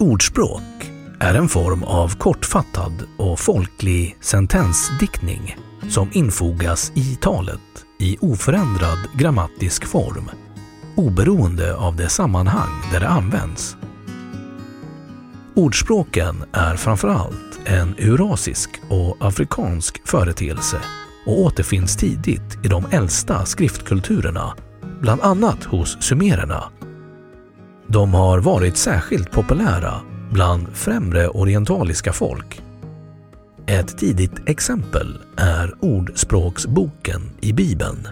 ordspråk är en form av kortfattad och folklig sentensdiktning som infogas i talet i oförändrad grammatisk form oberoende av det sammanhang där det används. Ordspråken är framförallt en eurasisk och afrikansk företeelse och återfinns tidigt i de äldsta skriftkulturerna, bland annat hos sumererna. De har varit särskilt populära bland främre orientaliska folk. Ett tidigt exempel är Ordspråksboken i Bibeln.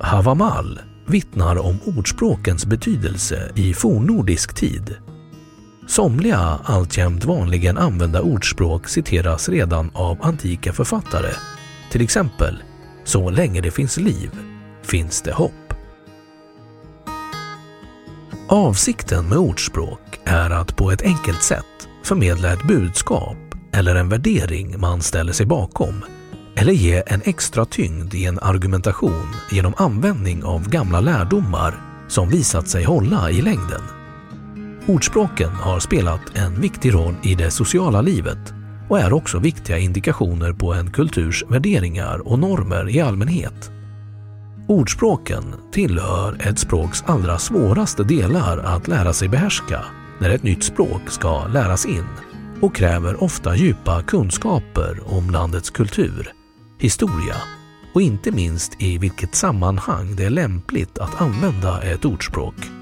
Havamal vittnar om ordspråkens betydelse i fornnordisk tid Somliga alltjämt vanligen använda ordspråk citeras redan av antika författare. Till exempel “Så länge det finns liv finns det hopp”. Avsikten med ordspråk är att på ett enkelt sätt förmedla ett budskap eller en värdering man ställer sig bakom eller ge en extra tyngd i en argumentation genom användning av gamla lärdomar som visat sig hålla i längden. Ordspråken har spelat en viktig roll i det sociala livet och är också viktiga indikationer på en kulturs värderingar och normer i allmänhet. Ordspråken tillhör ett språks allra svåraste delar att lära sig behärska när ett nytt språk ska läras in och kräver ofta djupa kunskaper om landets kultur, historia och inte minst i vilket sammanhang det är lämpligt att använda ett ordspråk.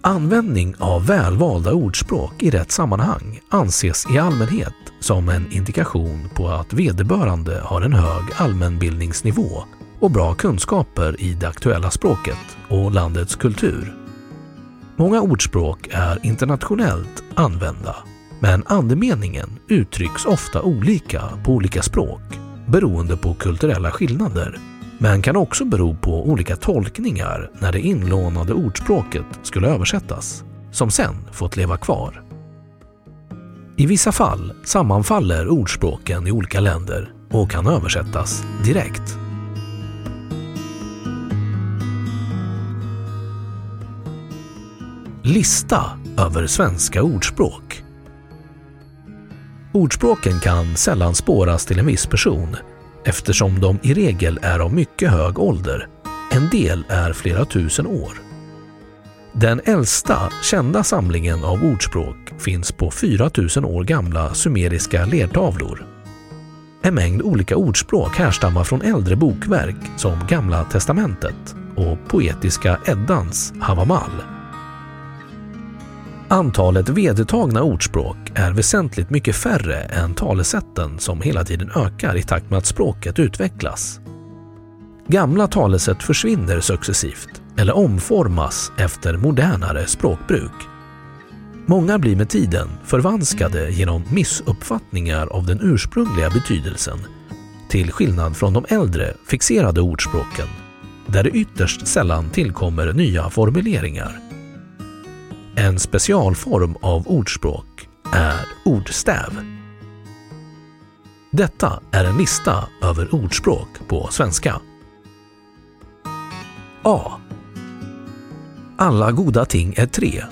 Användning av välvalda ordspråk i rätt sammanhang anses i allmänhet som en indikation på att vederbörande har en hög allmänbildningsnivå och bra kunskaper i det aktuella språket och landets kultur. Många ordspråk är internationellt använda, men andemeningen uttrycks ofta olika på olika språk beroende på kulturella skillnader men kan också bero på olika tolkningar när det inlånade ordspråket skulle översättas, som sen fått leva kvar. I vissa fall sammanfaller ordspråken i olika länder och kan översättas direkt. Lista över svenska ordspråk Ordspråken kan sällan spåras till en viss person eftersom de i regel är av mycket hög ålder. En del är flera tusen år. Den äldsta kända samlingen av ordspråk finns på 4000 år gamla sumeriska lertavlor. En mängd olika ordspråk härstammar från äldre bokverk som Gamla testamentet och poetiska Eddans Havamal. Antalet vedertagna ordspråk är väsentligt mycket färre än talesätten som hela tiden ökar i takt med att språket utvecklas. Gamla talesätt försvinner successivt eller omformas efter modernare språkbruk. Många blir med tiden förvanskade genom missuppfattningar av den ursprungliga betydelsen till skillnad från de äldre fixerade ordspråken där det ytterst sällan tillkommer nya formuleringar. En specialform av ordspråk är ordstäv. Detta är en lista över ordspråk på svenska. A. Alla goda ting är tre.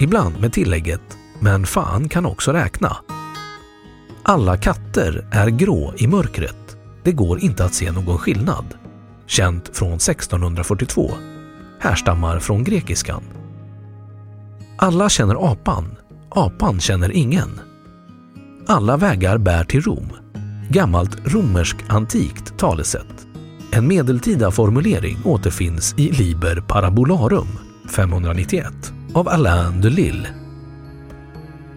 Ibland med tillägget “men fan kan också räkna”. Alla katter är grå i mörkret. Det går inte att se någon skillnad. Känt från 1642. Härstammar från grekiskan. Alla känner apan. Apan känner ingen. Alla vägar bär till Rom. Gammalt romersk antikt talesätt. En medeltida formulering återfinns i Liber Parabolarum 591 av Alain de Lille.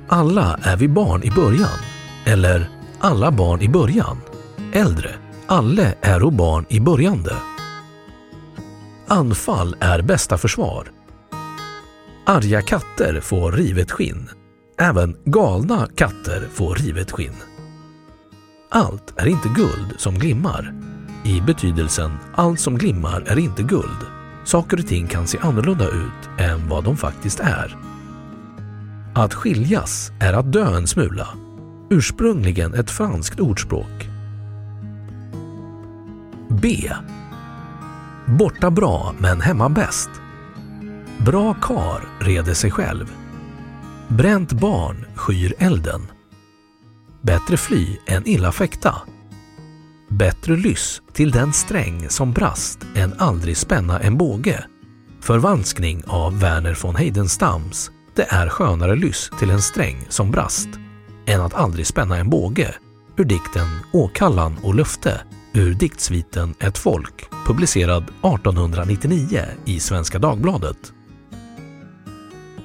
Alla är vi barn i början, eller alla barn i början. Äldre, alle är barn i börjande. Anfall är bästa försvar. Arga katter får rivet skinn. Även galna katter får rivet skinn. Allt är inte guld som glimmar. I betydelsen allt som glimmar är inte guld. Saker och ting kan se annorlunda ut än vad de faktiskt är. Att skiljas är att dö en smula. Ursprungligen ett franskt ordspråk. B. Borta bra men hemma bäst. Bra kar reder sig själv. Bränt barn skyr elden. Bättre fly än illa fäkta. Bättre lyss till den sträng som brast än aldrig spänna en båge. Förvanskning av Verner von Heidenstams Det är skönare lyss till en sträng som brast än att aldrig spänna en båge ur dikten Åkallan och löfte ur diktsviten Ett folk publicerad 1899 i Svenska Dagbladet.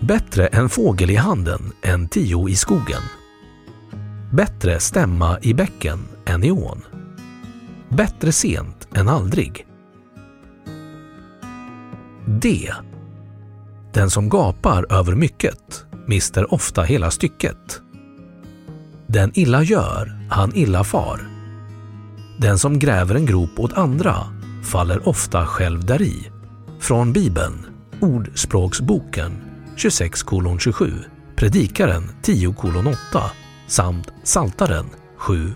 Bättre en fågel i handen än tio i skogen. Bättre stämma i bäcken än i ån. Bättre sent än aldrig. D. Den som gapar över mycket mister ofta hela stycket. Den illa gör, han illa far. Den som gräver en grop åt andra faller ofta själv däri. Från Bibeln, Ordspråksboken 26 27, Predikaren 10 8 samt Saltaren 7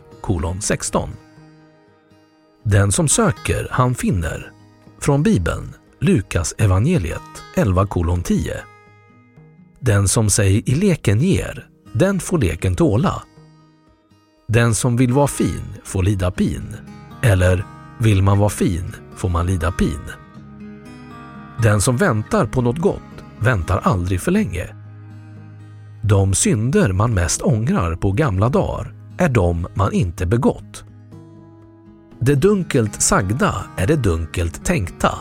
16. Den som söker, han finner. Från Bibeln, Lukas evangeliet 11 10. Den som sig i leken ger, den får leken tåla. Den som vill vara fin får lida pin. Eller vill man vara fin får man lida pin. Den som väntar på något gott väntar aldrig för länge. De synder man mest ångrar på gamla dagar är de man inte begått. Det dunkelt sagda är det dunkelt tänkta.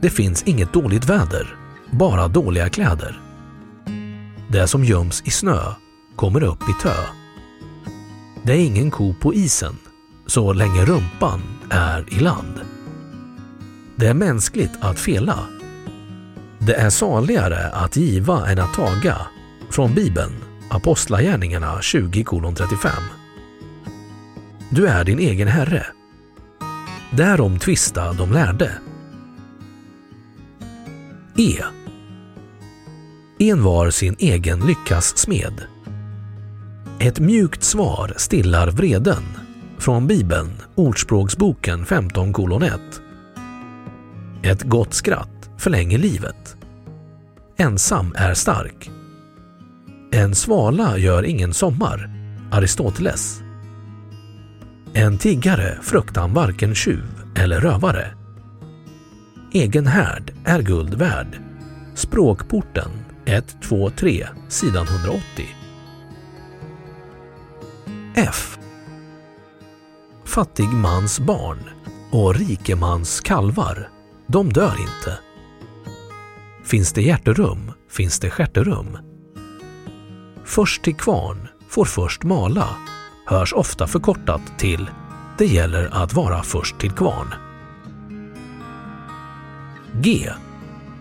Det finns inget dåligt väder, bara dåliga kläder. Det som göms i snö kommer upp i tö. Det är ingen ko på isen så länge rumpan är i land. Det är mänskligt att fela. Det är saligare att giva än att taga. Från Bibeln, Apostlagärningarna 20.35. Du är din egen herre. Därom tvista de lärde. E. En var sin egen lyckas smed. Ett mjukt svar stillar vreden. Från Bibeln, Ordspråksboken 15.1. Ett gott skratt förlänger livet. Ensam är stark. En svala gör ingen sommar. Aristoteles. En tiggare fruktar varken tjuv eller rövare. Egen härd är guld värd. Språkporten 123 sidan 180. F. Fattig mans barn och rikemans kalvar, de dör inte. Finns det hjärterum finns det stjärterum. Först till kvarn får först mala hörs ofta förkortat till “Det gäller att vara först till kvarn”. G.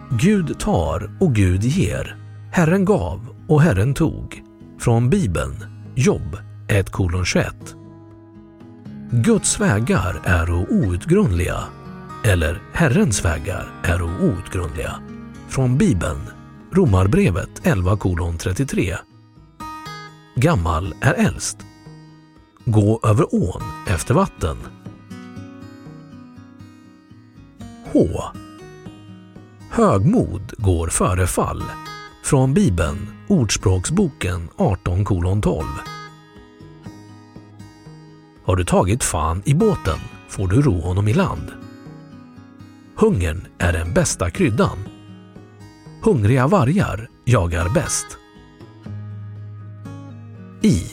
Gud tar och Gud ger. Herren gav och Herren tog. Från Bibeln, Jobb 1.21. Guds vägar är outgrundliga, eller Herrens vägar är outgrundliga. Från Bibeln, Romarbrevet 11.33. Gammal är äldst. Gå över ån efter vatten. H. Högmod går före fall. Från Bibeln, Ordspråksboken 18.12. Har du tagit fan i båten får du ro honom i land. Hungern är den bästa kryddan. Hungriga vargar jagar bäst. I.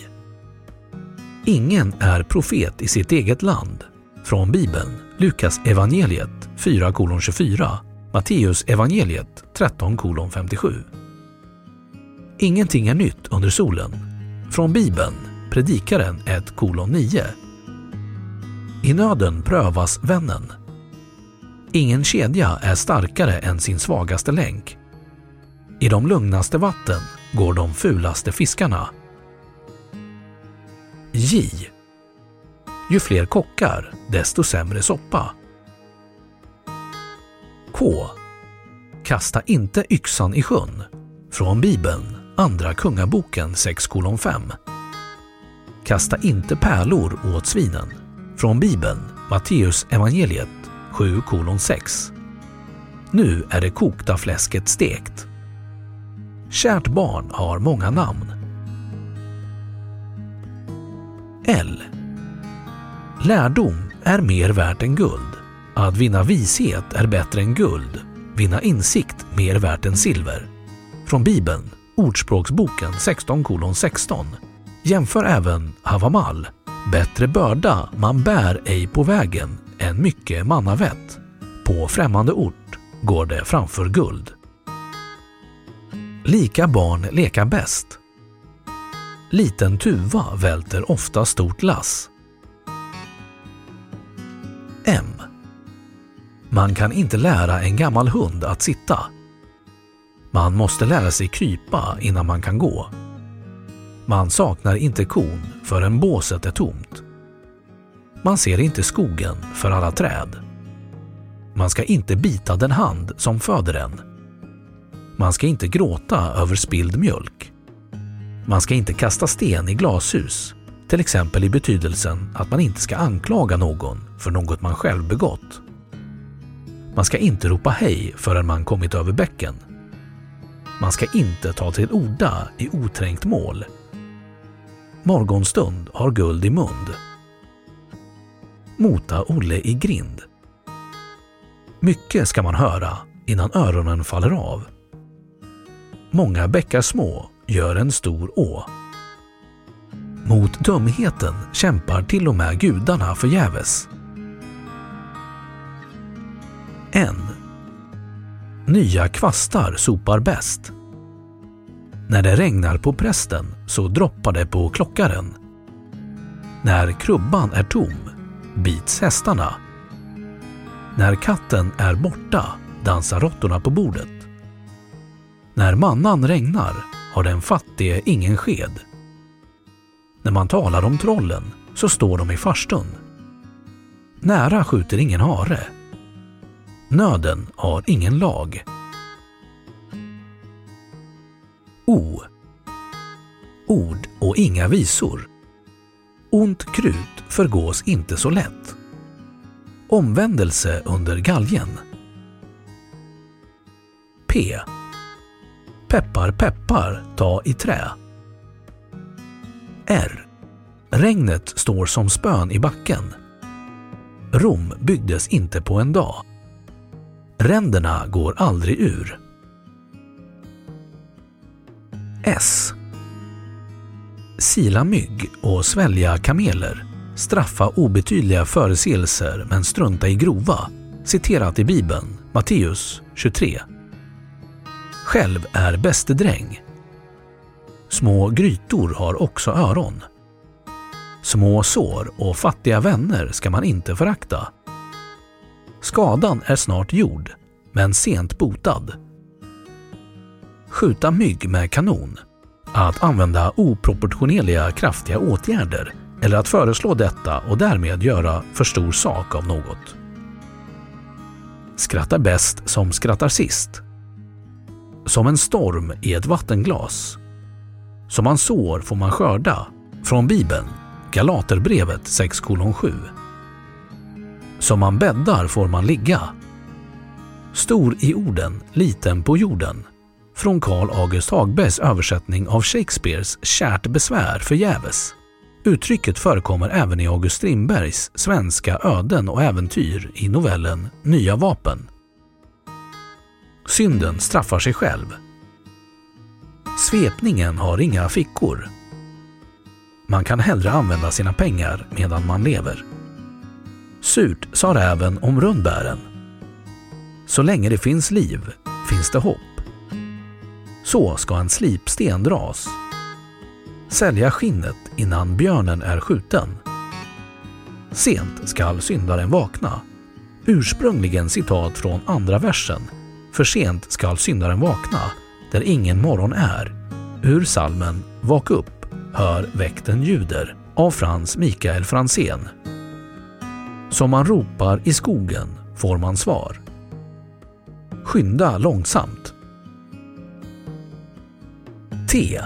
Ingen är profet i sitt eget land. Från Bibeln, Lukas evangeliet 4.24, Matteus evangeliet 13.57. Ingenting är nytt under solen. Från Bibeln, Predikaren 1.9. I nöden prövas vännen. Ingen kedja är starkare än sin svagaste länk. I de lugnaste vatten går de fulaste fiskarna. J. Ju fler kockar, desto sämre soppa. K. Kasta inte yxan i sjön. Från Bibeln, Andra Kungaboken 6.5. Kasta inte pärlor åt svinen. Från Bibeln, Matteus evangeliet 7.6. Nu är det kokta fläsket stekt. Kärt barn har många namn. L. Lärdom är mer värt än guld. Att vinna vishet är bättre än guld. Vinna insikt mer värt än silver. Från Bibeln, Ordspråksboken 16.16. 16. Jämför även Havamal. Bättre börda man bär ej på vägen än mycket mannavett. På främmande ort går det framför guld. Lika barn leka bäst. Liten tuva välter ofta stort lass. M. Man kan inte lära en gammal hund att sitta. Man måste lära sig krypa innan man kan gå. Man saknar inte kon förrän båset är tomt. Man ser inte skogen för alla träd. Man ska inte bita den hand som föder en. Man ska inte gråta över spilld mjölk. Man ska inte kasta sten i glashus, till exempel i betydelsen att man inte ska anklaga någon för något man själv begått. Man ska inte ropa hej förrän man kommit över bäcken. Man ska inte ta till orda i oträngt mål. Morgonstund har guld i mund. Mota Olle i grind. Mycket ska man höra innan öronen faller av. Många bäckar små gör en stor å. Mot dumheten kämpar till och med gudarna förgäves. En. Nya kvastar sopar bäst. När det regnar på prästen så droppar det på klockaren. När krubban är tom bits hästarna. När katten är borta dansar råttorna på bordet. När mannan regnar har den fattige ingen sked. När man talar om trollen så står de i farstun. Nära skjuter ingen hare. Nöden har ingen lag. O. Ord och inga visor. Ont krut förgås inte så lätt. Omvändelse under galgen. P. Peppar peppar, ta i trä. R. Regnet står som spön i backen. Rom byggdes inte på en dag. Ränderna går aldrig ur. S. Sila mygg och svälja kameler. Straffa obetydliga förseelser men strunta i grova. Citerat i Bibeln, Matteus 23. Själv är bäste dräng. Små grytor har också öron. Små sår och fattiga vänner ska man inte förakta. Skadan är snart gjord. men sent botad. Skjuta mygg med kanon. Att använda oproportionerliga kraftiga åtgärder eller att föreslå detta och därmed göra för stor sak av något. Skrattar bäst som skrattar sist. Som en storm i ett vattenglas. Som man sår får man skörda. Från Bibeln, Galaterbrevet 6.7. Som man bäddar får man ligga. Stor i orden, liten på jorden. Från Carl August Hagbergs översättning av Shakespeares Kärt besvär förgäves. Uttrycket förekommer även i August Strindbergs svenska öden och äventyr i novellen Nya vapen. Synden straffar sig själv. Svepningen har inga fickor. Man kan hellre använda sina pengar medan man lever. Surt sa räven om rönnbären. Så länge det finns liv finns det hopp. Så ska en slipsten dras. Sälja skinnet innan björnen är skjuten. Sent skall syndaren vakna. Ursprungligen citat från andra versen. För sent skall syndaren vakna, där ingen morgon är. Ur salmen Vak upp, hör väkten ljuder av Frans Mikael Fransén. Som man ropar i skogen får man svar. Skynda långsamt. T.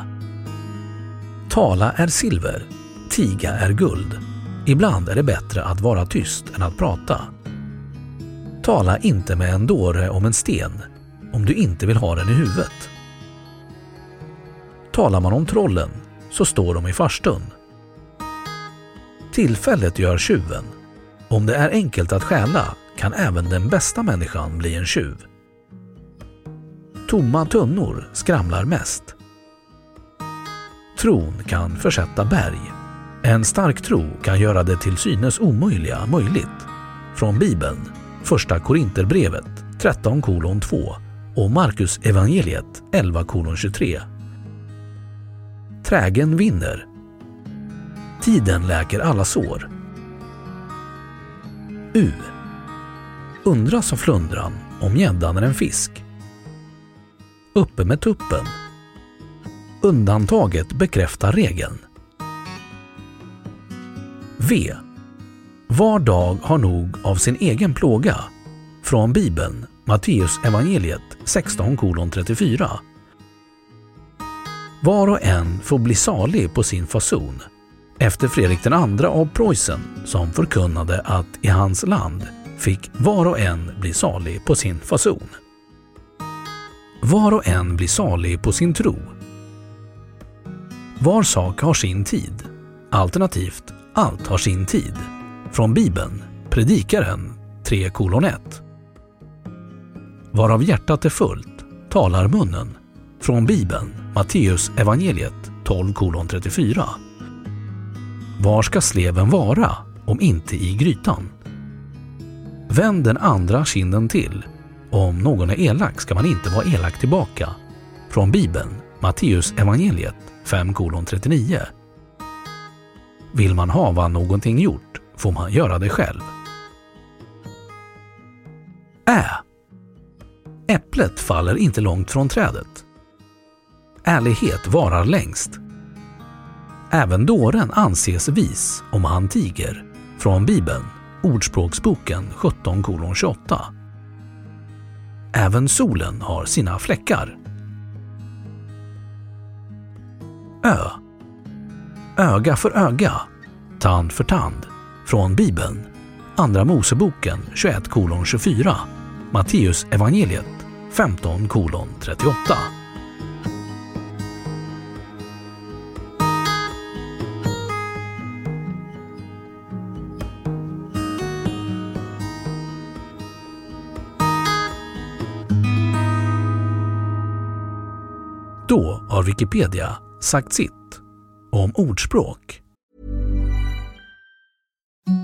Tala är silver, tiga är guld. Ibland är det bättre att vara tyst än att prata. Tala inte med en dåre om en sten om du inte vill ha den i huvudet. Talar man om trollen så står de i farstun. Tillfället gör tjuven. Om det är enkelt att stjäla kan även den bästa människan bli en tjuv. Tomma tunnor skramlar mest. Tron kan försätta berg. En stark tro kan göra det till synes omöjliga möjligt. Från Bibeln, Första Korinterbrevet 13.2 och Markus evangeliet 11:23. Trägen vinner. Tiden läker alla sår. U. Undra sa flundran om gäddan är en fisk. Uppe med tuppen. Undantaget bekräftar regeln. V. Var dag har nog av sin egen plåga. Från Bibeln, Matteus evangeliet 16 34. Var och en får bli salig på sin fason. Efter Fredrik II av Preussen som förkunnade att i hans land fick var och en bli salig på sin fason. Var och en blir salig på sin tro. Var sak har sin tid. Alternativt, allt har sin tid. Från Bibeln, Predikaren 3.1 Varav hjärtat är fullt talar munnen. Från Bibeln, Matteus evangeliet 12.34. Var ska sleven vara om inte i grytan? Vänd den andra kinden till. Om någon är elak ska man inte vara elak tillbaka. Från Bibeln, Matteus evangeliet 5.39. Vill man hava någonting gjort får man göra det själv. Ä. Äpplet faller inte långt från trädet. Ärlighet varar längst. Även dåren anses vis om han tiger. Från Bibeln, Ordspråksboken 17.28. Även solen har sina fläckar. Ö. Öga för öga, tand för tand. Från Bibeln, Andra Moseboken 21.24, Matteus evangeliet 15.38. Då har Wikipedia sagt sitt om ordspråk. Thank you.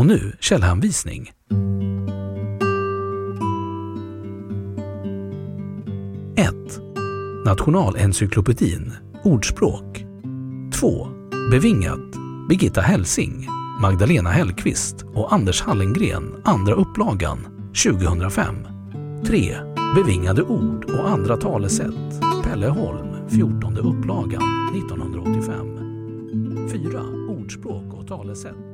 Och nu källhänvisning. 1. Nationalencyklopedin Ordspråk 2. Bevingat Birgitta Helsing, Magdalena Hellqvist och Anders Hallengren, andra upplagan 2005. 3. Bevingade ord och andra talesätt Pelle Holm, 14 upplagan 1985. 4. Ordspråk och talesätt